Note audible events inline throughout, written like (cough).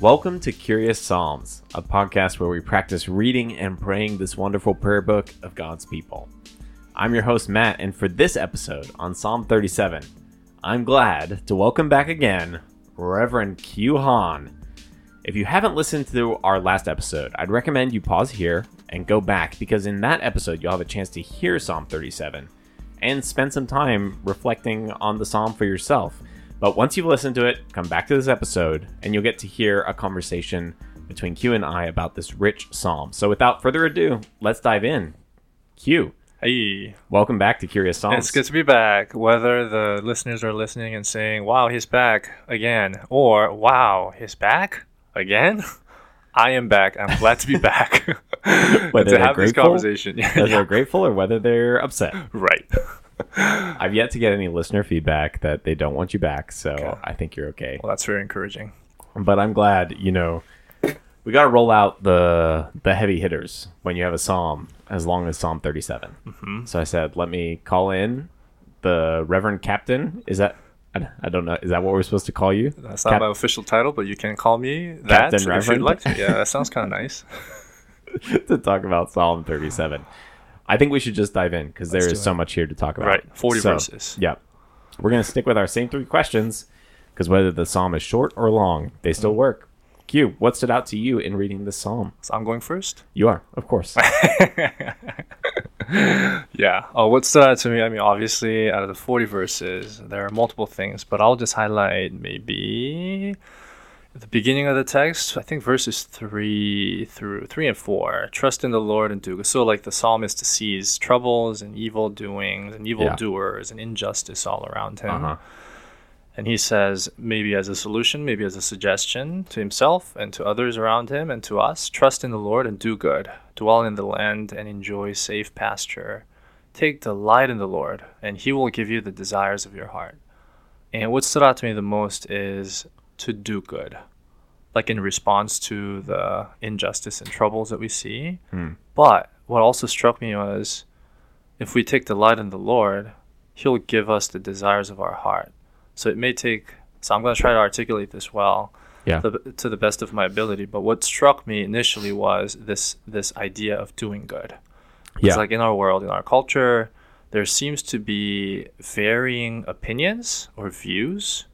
Welcome to Curious Psalms, a podcast where we practice reading and praying this wonderful prayer book of God's people. I'm your host, Matt, and for this episode on Psalm 37, I'm glad to welcome back again Reverend Q Han. If you haven't listened to our last episode, I'd recommend you pause here and go back because in that episode, you'll have a chance to hear Psalm 37 and spend some time reflecting on the psalm for yourself. But once you've listened to it, come back to this episode and you'll get to hear a conversation between Q and I about this rich psalm. So without further ado, let's dive in. Q, Hey, welcome back to Curious Psalms. it's good to be back. Whether the listeners are listening and saying, wow, he's back again, or wow, he's back again, (laughs) I am back. I'm glad to be (laughs) back. Whether to they're have this conversation. Whether they're grateful or whether they're upset. right. (laughs) I've yet to get any listener feedback that they don't want you back, so Okay. I think you're okay. Well, that's very encouraging. But I'm glad, you know, we got to roll out the the heavy hitters when you have a psalm as long as Psalm 37. Mm-hmm. So I said, let me call in the Reverend Captain. Is that I don't know. Is that what we're supposed to call you? That's not Cap- my official title, but you can call me that Captain if you'd like to. Yeah, that sounds kind of (laughs) nice. to talk about Psalm 37. I think we should just dive in because there is so much here to talk about. Right, 40 So, verses. Yeah. We're going to stick with our same three questions because whether the psalm is short or long, they Mm. still work. Q, what stood out to you in reading this psalm? So I'm going first. You are, of course. (laughs) (laughs) Yeah. Oh, what stood out to me? I mean, obviously, out of the 40 verses, there are multiple things, but I'll just highlight maybe the beginning of the text. I think verses three through three and four. Trust in the Lord and do good. So, like the psalmist sees troubles and evil doings and evil doers and injustice all around him. Uh-huh. And he says, maybe as a solution, maybe as a suggestion to himself and to others around him and to us, trust in the Lord and do good. Dwell in the land and enjoy safe pasture. Take delight in the Lord, and he will give you the desires of your heart. And what stood out to me the most is to do good. Like in response to the injustice and troubles that we see. Hmm. But what also struck me was if we take delight in the Lord, he'll give us the desires of our heart. So it may take. So I'm going to try to articulate this well, Yeah. to, to the best of my ability. But what struck me initially was this this idea of doing good. Yeah. It's like in our world, in our culture, there seems to be varying opinions or views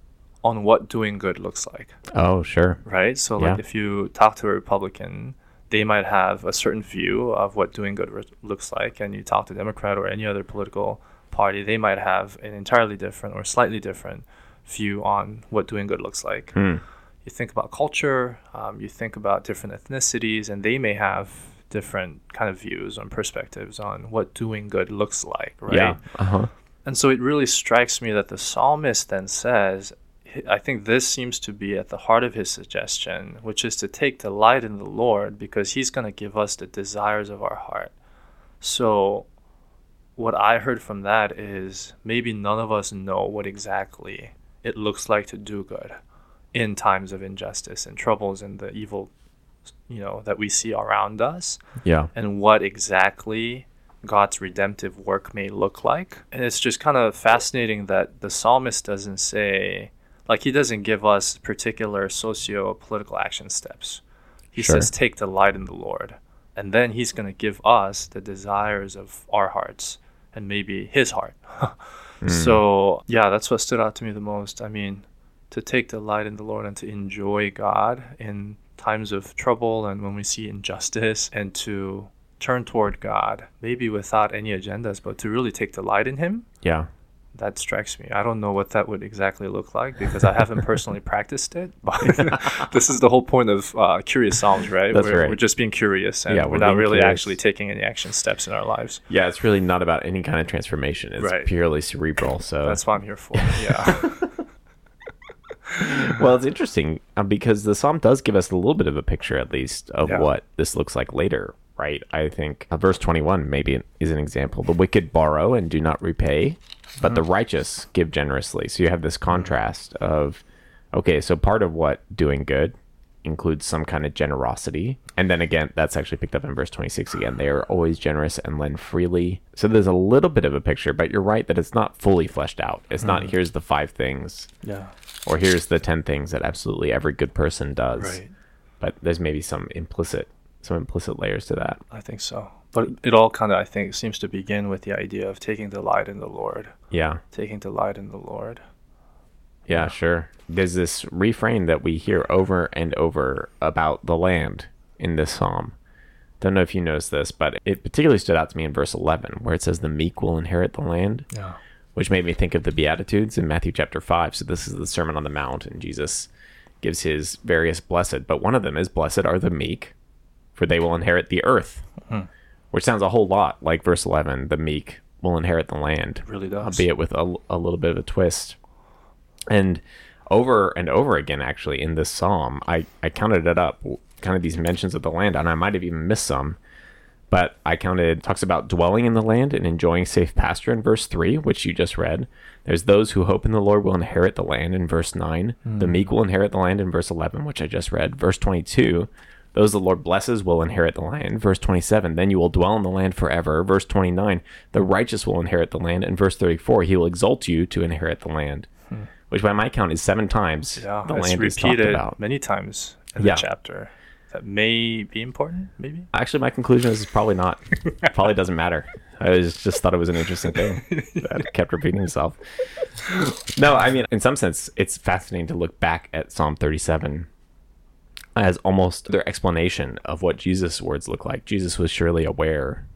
on what doing good looks like, Oh, sure. right? So, Yeah. like if you talk to a Republican, they might have a certain view of what doing good re- looks like, and you talk to a Democrat or any other political party, they might have an entirely different or slightly different view on what doing good looks like Hmm. you think about culture, um, you think about different ethnicities, and they may have different kind of views and perspectives on what doing good looks like, right? Yeah. Uh huh. And so it really strikes me that the psalmist then says, I think this seems to be at the heart of his suggestion, which is to take delight in the Lord because he's going to give us the desires of our heart. So, what I heard from that is maybe none of us know what exactly it looks like to do good in times of injustice and troubles and the evil, you know, that we see around us Yeah. and what exactly God's redemptive work may look like. And it's just kind of fascinating that the psalmist doesn't say, like, he doesn't give us particular socio political action steps. He Sure. says, take delight in the Lord. And then he's going to give us the desires of our hearts and maybe his heart. (laughs) Mm. So, yeah, that's what stood out to me the most. I mean, to take delight in the Lord and to enjoy God in times of trouble and when we see injustice and to turn toward God, maybe without any agendas, but to really take delight in Him. Yeah. That strikes me. I don't know what that would exactly look like because I haven't personally (laughs) practiced it. But (laughs) this is the whole point of uh, Curious Psalms, right? That's we're, right. we're just being curious and Yeah, we're, not really curious. actually taking any action steps in our lives. Yeah. It's really not about any kind of transformation. It's Right. purely cerebral. (laughs) So That's what I'm here for. Yeah. well, it's interesting uh, because the psalm does give us a little bit of a picture, at least, of Yeah. what this looks like later, right? I think uh, verse 21 maybe is an example. The wicked borrow and do not repay, but the righteous give generously. So you have this contrast of, okay, so part of what doing good includes some kind of generosity. And then again, that's actually picked up in verse 26 again. They are always generous and lend freely. So there's a little bit of a picture, but you're right that it's not fully fleshed out. It's not here's the five things Yeah. or here's the 10 things that absolutely every good person does. Right. But there's maybe some implicit some implicit layers to that. I think so. But it all kind of, I think, seems to begin with the idea of taking delight in the Lord. Yeah. Taking delight in the Lord. Yeah, sure. There's this refrain that we hear over and over about the land in this psalm. Don't know if you noticed this, but it particularly stood out to me in verse 11, where it says, The meek will inherit the land, Yeah. which made me think of the Beatitudes in Matthew chapter 5. So, this is the Sermon on the Mount, and Jesus gives his various blessed, but one of them is, Blessed are the meek, for they will inherit the earth, hmm. which sounds a whole lot like verse 11, the meek will inherit the land It really does. albeit with a, a little bit of a twist. And over and over again, actually, in this psalm, I, I counted it up, kind of these mentions of the land, and I might have even missed some. But I counted, talks about dwelling in the land and enjoying safe pasture in verse 3, which you just read. There's those who hope in the Lord will inherit the land in verse 9. The hmm. meek will inherit the land in verse 11, which I just read. Verse 22, those the Lord blesses will inherit the land. Verse 27, then you will dwell in the land forever. Verse 29, the righteous will inherit the land. And verse 34, he will exalt you to inherit the land, hmm. which by my count is seven times Yeah. the land is talked repeated about. many times in Yeah. the chapter. That may be important, maybe? Actually, my conclusion is probably not. probably doesn't matter. I was, just thought it was an interesting thing that kept repeating itself. No, I mean, in some sense, it's fascinating to look back at Psalm 37 as almost their explanation of what Jesus' words look like. Jesus was surely aware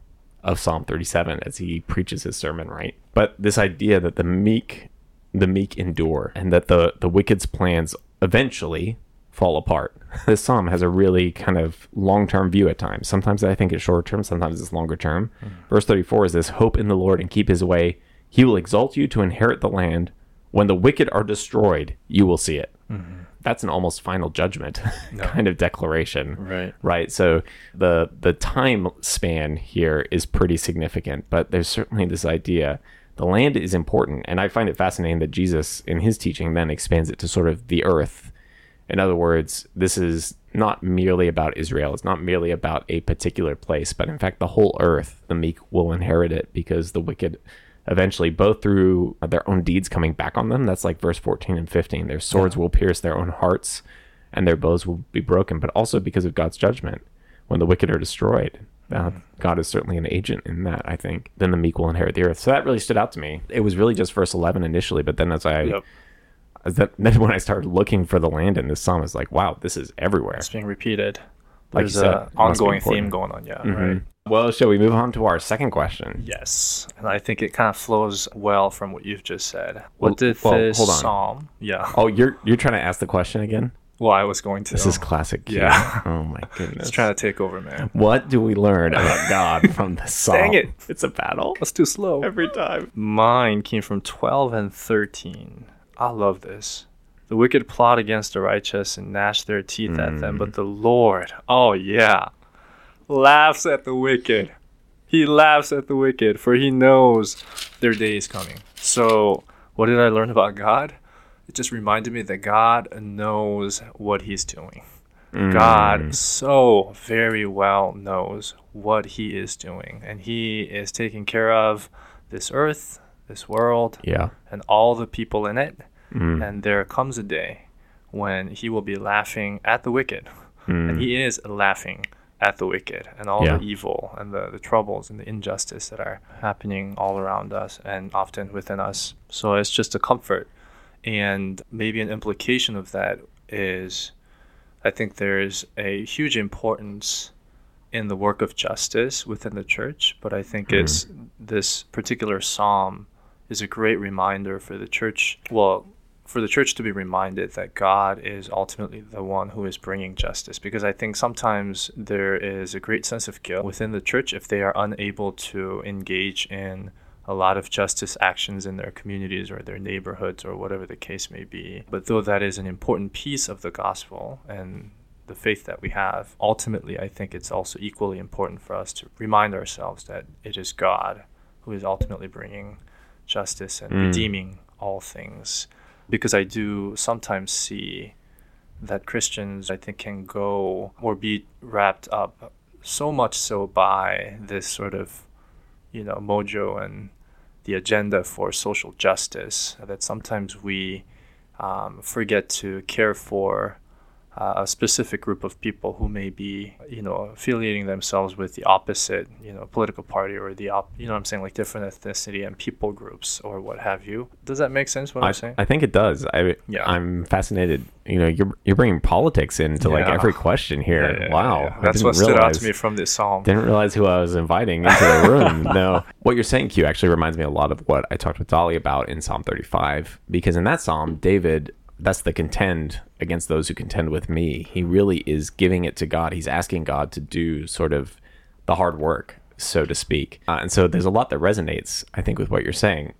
of Psalm 37 as he preaches his sermon, right? But this idea that the meek, the meek endure, and that the the wicked's plans eventually fall apart. (laughs) This psalm has a really kind of long term view at times. Sometimes I think it's short term, sometimes it's longer term. Hmm. Verse 34 is this hope in the Lord and keep his way. He will exalt you to inherit the land. When the wicked are destroyed, you will see it. Hmm. That's an almost final judgment (laughs) kind of declaration Right. right? So the the time span here is pretty significant but there's certainly this idea the land is important. And i find it fascinating that jesus in his teaching then expands it to sort of the earth. In other words this is not merely about israel. It's not merely about a particular place but in fact the whole earth the meek will inherit it because the wicked eventually both through their own deeds coming back on them that's like verse 14 and 15 their swords will pierce their own hearts and their bows will be broken, but also because of God's judgment when the wicked are destroyed. Uh, God is certainly an agent in that, I think. Then the meek will inherit the earth. So that really stood out to me. It was really just verse 11 initially, but then as I, Yep. as that, (laughs) then when I started looking for the land in this psalm, it's like, wow, this is everywhere. It's being repeated. Like There's an it must be ongoing theme going on, yeah. Mhm. Right. Well, shall we move on to our second question? Yes. And I think it kind of flows well from what you've just said. What did well, this hold on. psalm? Yeah. Oh, you're you're trying to ask the question again? Well, I was going to. This is classic. Q. Yeah. (laughs) Oh my goodness. Just trying to take over, man. What do we learn about (laughs) God from the psalm? Dang it. It's a battle That's too slow. every time. Mine came from 12 and 13. I love this. The wicked plot against the righteous and gnash their teeth at them, but hmm. the Lord, oh yeah, laughs at the wicked. He laughs at the wicked, for he knows their day is coming. So, what did I learn about God? It just reminded me that God knows what he's doing. God so very well knows what he is doing, and he is taking care of this earth, this world, Yeah. and all the people in it. Mm. And there comes a day when he will be laughing at the wicked. And he is laughing at the wicked and all Yeah. the evil and the, the troubles and the injustice that are happening all around us and often within us. So it's just a comfort. And maybe an implication of that is I think there's a huge importance in the work of justice within the church, but I think it's mm-hmm. this particular psalm is a great reminder for the church. Well, for the church to be reminded that God is ultimately the one who is bringing justice. Because I think sometimes there is a great sense of guilt within the church if they are unable to engage in a lot of justice actions in their communities or their neighborhoods or whatever the case may be. But though that is an important piece of the gospel and the faith that we have, ultimately, I think it's also equally important for us to remind ourselves that it is God who is ultimately bringing justice and Mm. redeeming all things. Because I do sometimes see that Christians, I think, can go or be wrapped up so much so by this sort of, you know, mojo and the agenda for social justice that sometimes we um, forget to care for uh, a specific group of people who may be, you know, affiliating themselves with the opposite, you know, political party or the op, you know, what I'm saying like different ethnicity and people groups or what have you. Does that make sense? What I, am saying? I think it does. I Yeah. I'm fascinated. You know, you're you're bringing politics into like every question (laughs) here. Yeah, yeah, wow, yeah. That's what stood out to me from this psalm. Didn't realize who I was inviting into the room. (laughs) no. What you're saying, Q, actually reminds me a lot of what I talked with Dolly about in Psalm 35. Because in that psalm, David, that's the contend against those who contend with me. He really is giving it to God. He's asking God to do sort of the hard work, so to speak. Uh, and so there's a lot that resonates, I think, with what you're saying.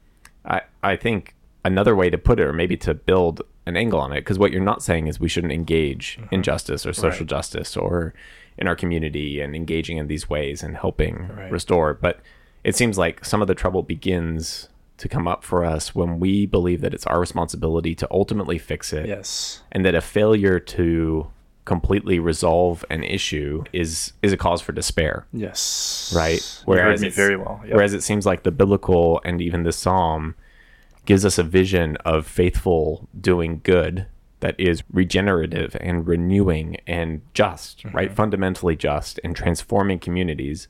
I, I think another way to put it, or maybe to build an angle on it, because what you're not saying is we shouldn't engage in justice or social Right. justice or in our community and engaging in these ways and helping Right. restore. But it seems like some of the trouble begins to come up for us when we believe that it's our responsibility to ultimately fix it Yes. and that a failure to completely resolve an issue is is a cause for despair Yes. right? Me very well. Yep. Whereas it seems like the biblical and even the psalm gives us a vision of faithful doing good that is regenerative and renewing and just, Mm-hmm. right? Fundamentally just and transforming communities,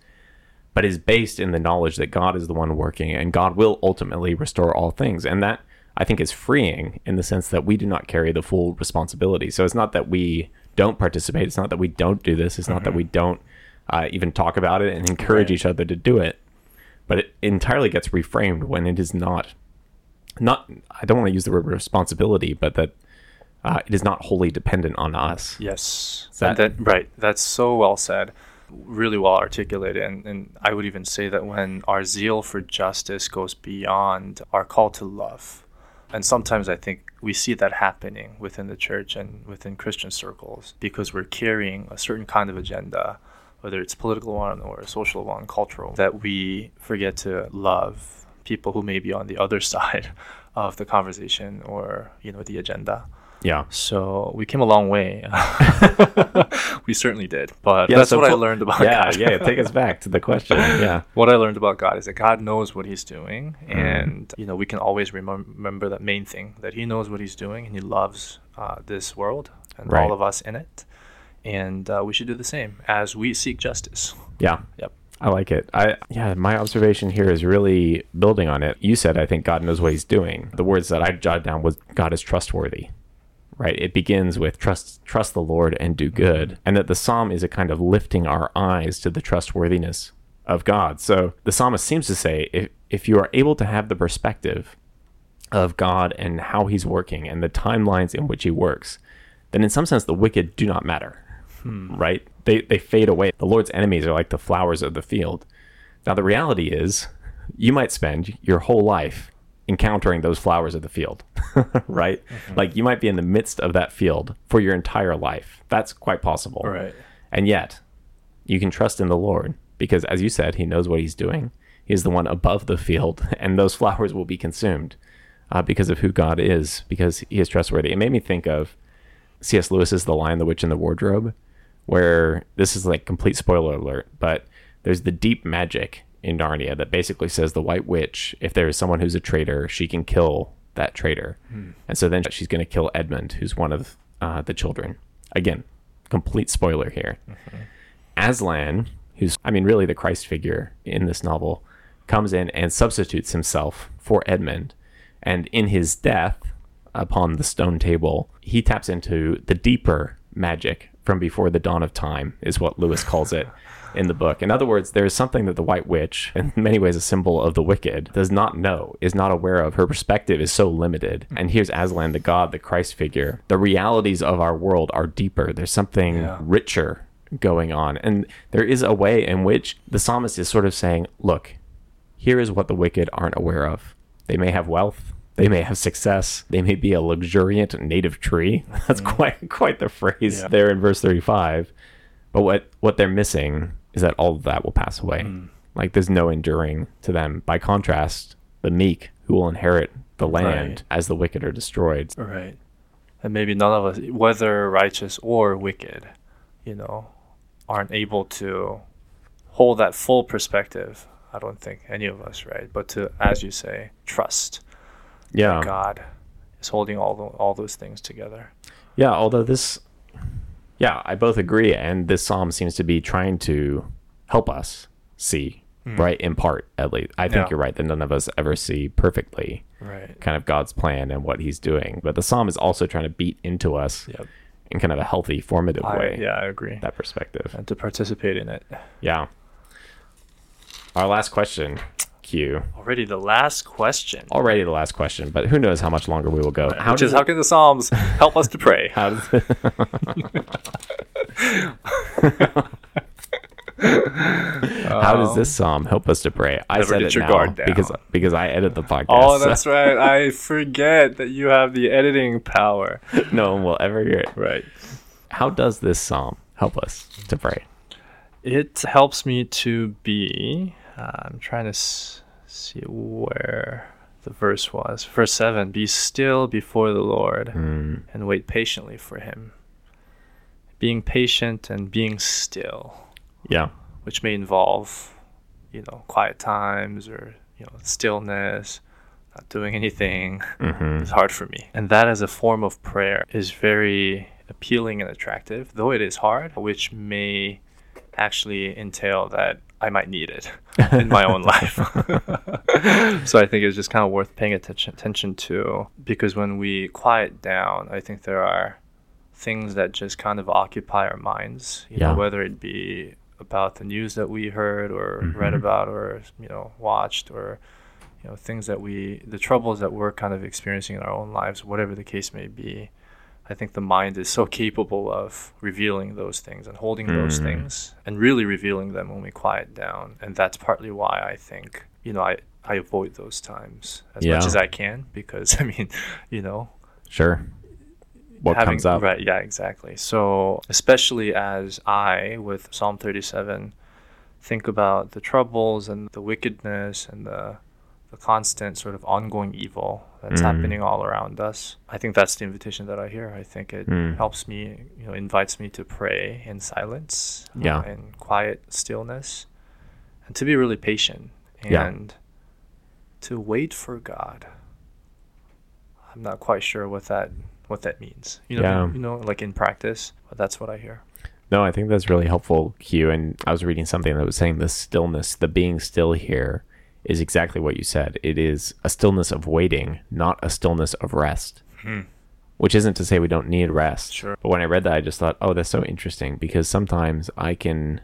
but is based in the knowledge that God is the one working and God will ultimately restore all things. And that I think is freeing in the sense that we do not carry the full responsibility. So it's not that we don't participate. It's not that we don't do this. It's not that we don't uh, even talk about it and encourage Mm-hmm. Right. each other to do it. But it entirely gets reframed when it is not. Not. I don't want to use the word responsibility, but that uh, it is not wholly dependent on us. Yes. that- that, right. That's so well said. Really well articulated. And, and I would even say that when our zeal for justice goes beyond our call to love, and sometimes I think we see that happening within the church and within Christian circles because we're carrying a certain kind of agenda, whether it's political one or a social one, cultural, that we forget to love people who may be on the other (laughs) side of the conversation or, you know, the agenda. Yeah. So we came a long way. (laughs) (laughs) we certainly did. But Yeah, that's so what I learned about Yeah. God. yeah. Take us (laughs) back to the question. Yeah. what I learned about God is that God knows what He's doing, Mm-hmm. and you know we can always remem- remember that main thing that He knows what He's doing, and He loves uh, this world and Right. all of us in it, and uh, we should do the same as we seek justice. Yeah. Yep. I like it. I yeah, my observation here is really building on it. You said I think God knows what he's doing. The words that I jotted down was God is trustworthy. Right? It begins with trust trust the Lord and do good. Mm-hmm. And that the psalm is a kind of lifting our eyes to the trustworthiness of God. So the psalmist seems to say if if you are able to have the perspective of God and how he's working and the timelines in which he works, then in some sense the wicked do not matter. Hmm. Right? They they fade away. The Lord's enemies are like the flowers of the field. Now the reality is you might spend your whole life encountering those flowers of the field. (laughs) right? Like you might be in the midst of that field for your entire life. That's quite possible. Right. And yet, you can trust in the Lord because, as you said, He knows what He's doing. He is the one above the field, (laughs) and those flowers will be consumed uh, because of who God is, because He is trustworthy. It made me think of C.S. Lewis's The Lion, the Witch, and the Wardrobe, where this is like complete spoiler alert, but there's the deep magic in Narnia that basically says the White Witch, if there is someone who's a traitor, she can kill that traitor. And so then she's going to kill Edmund, who's one of uh, the children. Again, complete spoiler here. Aslan, who's, I mean, really the Christ figure in this novel, comes in and substitutes himself for Edmund. And in his death, upon the stone table, he taps into the deeper magic from before the dawn of time, is what Lewis calls it (laughs) in the book. In other words, there is something that the White Witch, in many ways a symbol of the wicked, does not know, is not aware of. Her perspective is so limited. And here's Aslan, the god, the Christ figure. The realities of our world are deeper. There's something Yeah. richer going on. And there is a way in which the psalmist is sort of saying, look, here is what the wicked aren't aware of. They may have wealth, they may have success, they may be a luxuriant native tree. (laughs) That's mm. quite quite the phrase Yeah. there in verse 35. But what what they're missing is that all of that will pass away. Mm. Like there's no enduring to them. By contrast, the meek who will inherit the land Right. as the wicked are destroyed. Right. And maybe none of us, whether righteous or wicked, you know, aren't able to hold that full perspective. I don't think any of us, right? But to, as you say, trust Yeah. God is holding all the, all those things together. Yeah, although this, yeah, I both agree, and this psalm seems to be trying to help us see, hmm. right, in part at least. I think. Yeah. you're right that none of us ever see perfectly Right. kind of God's plan and what He's doing, but the psalm is also trying to beat into us Yep. in kind of a healthy, formative I, way. yeah, I agree. That perspective. And to participate in it. Yeah. Our last question, Q. Already the last question. Already the last question, but who knows how much longer we will go. How which is how can the Psalms help us to pray? (laughs) How does (laughs) How does this psalm help us to pray? I Never said it now because because I edit the podcast. Oh, so (laughs) that's right. I forget that you have the editing power. no one will ever hear it. Right. How does this psalm help us to pray? It helps me to be. Uh, I'm trying to s- see where the verse was. Verse 7 Be still before the Lord Mm, and wait patiently for him. Being patient and being still, yeah. which may involve, you know, quiet times or, you know, stillness, not doing anything. hmm It's hard for me. And that as a form of prayer is very appealing and attractive, though it is hard, which may actually entail that I might need it (laughs) in my own life. (laughs) so I think it's just kind of worth paying attention attention to because when we quiet down, I think there are things that just kind of occupy our minds, you Yeah. know, whether it be about the news that we heard or read Mhm. about or you know watched or you know things that we the troubles that we're kind of experiencing in our own lives whatever the case may be i think the mind is so capable of revealing those things and holding those Mm. things and really revealing them when we quiet down and that's partly why i think you know i i avoid those times as Yeah. much as i can because (laughs) i mean you know Sure. What having- comes up? Right, yeah, exactly. So, especially as I, with Psalm 37, think about the troubles and the wickedness and the, the constant sort of ongoing evil that's Mm. happening all around us, I think that's the invitation that I hear. I think it Mm. helps me, you know, invites me to pray in silence, uh, Yeah. in quiet stillness, and to be really patient Yeah. and to wait for God. I'm not quite sure what that what that means. You know, Yeah. you know, like in practice, but that's what I hear. No, I think that's really helpful, Q. And I was reading something that was saying the stillness, the being still here, is exactly what you said. It is a stillness of waiting, not a stillness of rest. Hmm. Which isn't to say we don't need rest. Sure. But when I read that, I just thought, oh, that's so interesting because sometimes I can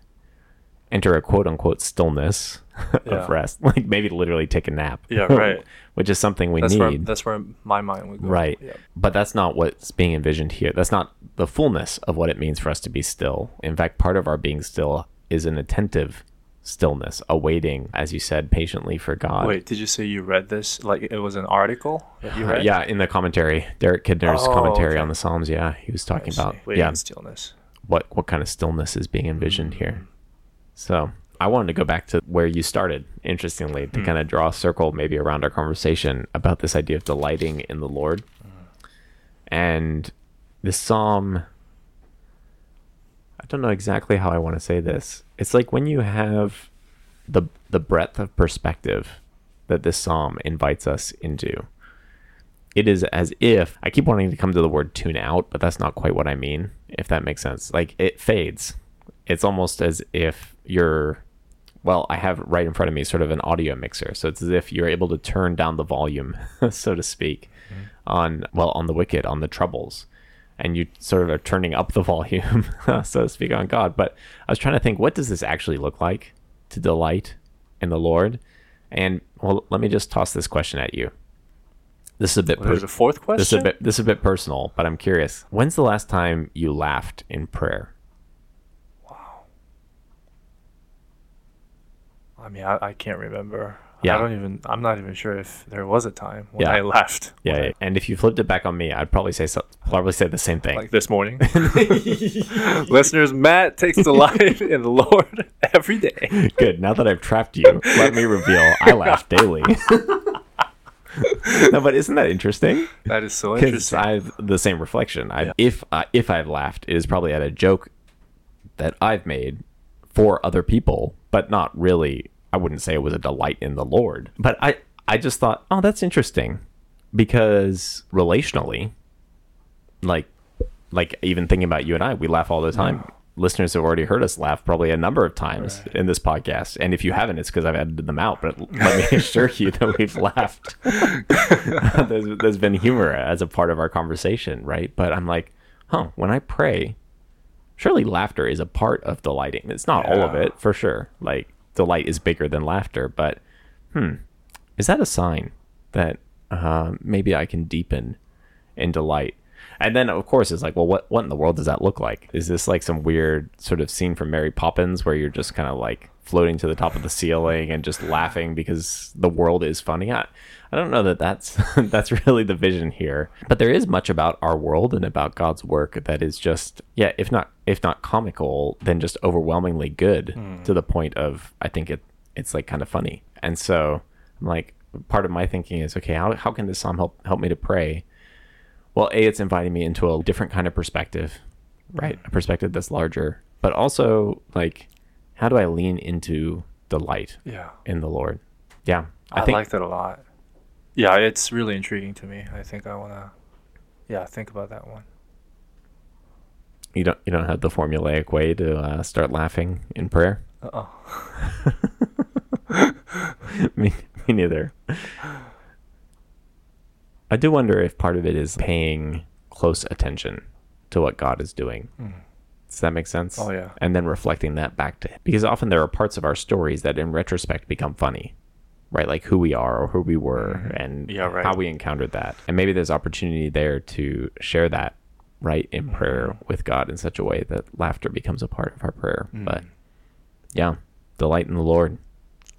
enter a quote unquote stillness (laughs) Yeah. of rest, (laughs) like maybe literally take a nap. Yeah, right. (laughs) Which is something we That's need. where that's where my mind would go. Right. Yeah. But that's not what's being envisioned here. That's not the fullness of what it means for us to be still. In fact, part of our being still is an attentive stillness, awaiting, as you said, patiently for God. Wait, did you say you read this? Like it was an article that you Uh, yeah, in the commentary, Derek Kidner's Oh, commentary okay. on the Psalms. Yeah, he was talking about waiting yeah stillness. what what kind of stillness is being envisioned Mm. here. So I wanted to go back to where you started. Interestingly, Hmm. to kind of draw a circle maybe around our conversation about this idea of delighting in the Lord, and this psalm. I don't know exactly how I want to say this. It's like when you have the the breadth of perspective that this psalm invites us into. It is as if I keep wanting to come to the word tune out, but that's not quite what I mean, if that makes sense. Like it fades. It's almost as if you're well, I have right in front of me sort of an audio mixer. So it's as if you're able to turn down the volume, (laughs) so to speak, mm-hmm. on well, on the wicked, on the troubles. And you sort of are turning up the (laughs) volume, (laughs) so to speak, on God. But I was trying to think, what does this actually look like to delight in the Lord? And well, let me just toss this question at you. This is a bit Well, There's per- a fourth question. this is a bit this is a bit personal, but I'm curious. When's the last time you laughed in prayer? Wow. I mean, I, I can't remember. Yeah. I don't even. I'm not even sure if there was a time when Yeah. I left. Yeah, I- and if you flipped it back on me, I'd probably say so, probably say the same thing. like this morning. (laughs) (laughs) Listeners, Matt takes delight in the Lord every day. Good. Now that I've trapped you, let me reveal I (laughs) laugh daily. no, but isn't that interesting? That is so interesting. I've the same reflection. I, Yeah. If uh, if I've laughed, it is probably at a joke that I've made for other people, but not really. I wouldn't say it was a delight in the Lord. But I I just thought, oh, that's interesting because relationally, like like even thinking about you and I, we laugh all the time. Listeners have already heard us laugh probably a number of times Right. in this podcast, and if you haven't, it's because I've edited them out. But let me (laughs) assure you that we've laughed. (laughs) there's, there's been humor as a part of our conversation, right? But I'm like, huh, when I pray, surely laughter is a part of delighting. It's not all of it, for sure. Like, delight is bigger than laughter. But, hmm, is that a sign that uh, maybe I can deepen in delight? And then, of course, it's like, well, what, what in the world does that look like? Is this like some weird sort of scene from Mary Poppins where you're just kind of like floating to the top of the ceiling and just laughing because the world is funny? I, I don't know that that's (laughs) that's really the vision here, but there is much about our world and about God's work that is just yeah, if not if not comical, then just overwhelmingly good hmm. to the point of I think it it's like kind of funny. And so I'm like part of my thinking is okay, how how can this psalm help help me to pray? Well, a it's inviting me into a different kind of perspective, right? A perspective that's larger, but also like how do I lean into delight yeah. in the Lord? Yeah, I, I think, like that a lot. Yeah, it's really intriguing to me. I think I want to, yeah, think about that one. You don't you don't have the formulaic way to uh, start laughing in prayer. Uh-oh. (laughs) me, me neither. I do wonder if part of it is paying close attention to what God is doing. Does that make sense? Oh, yeah. And then reflecting that back to because often there are parts of our stories that in retrospect become funny. Right, like who we are or who we were and Yeah, right. how we encountered that. And maybe there's opportunity there to share that right in mm-hmm. prayer with God in such a way that laughter becomes a part of our prayer. Mm. But yeah, delight in the Lord.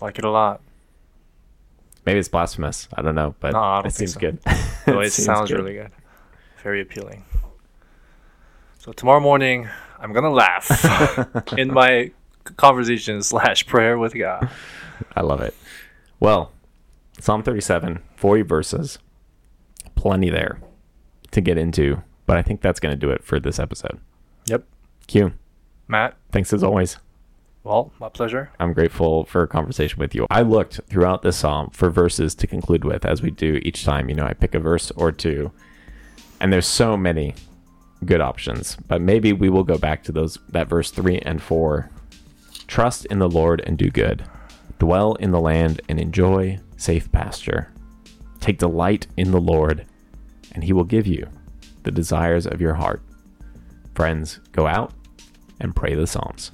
Like it a lot. Maybe it's blasphemous. I don't know, but No, don't it seems so. good. No, (laughs) it seems sounds good. really good. Very appealing. So tomorrow morning, I'm gonna laugh (laughs) in my conversation slash prayer with God. I love it. Well, Psalm 37, 40 verses, plenty there to get into, but I think that's going to do it for this episode. Yep. Q, Matt, thanks as always. well, my pleasure. I'm grateful for a conversation with you. I looked throughout this psalm for verses to conclude with, as we do each time. You know, I pick a verse or two, and there's so many good options. But maybe we will go back to those that verse three and four. Trust in the Lord and do good. Dwell in the land and enjoy safe pasture. Take delight in the Lord, and He will give you the desires of your heart. Friends, go out and pray the Psalms.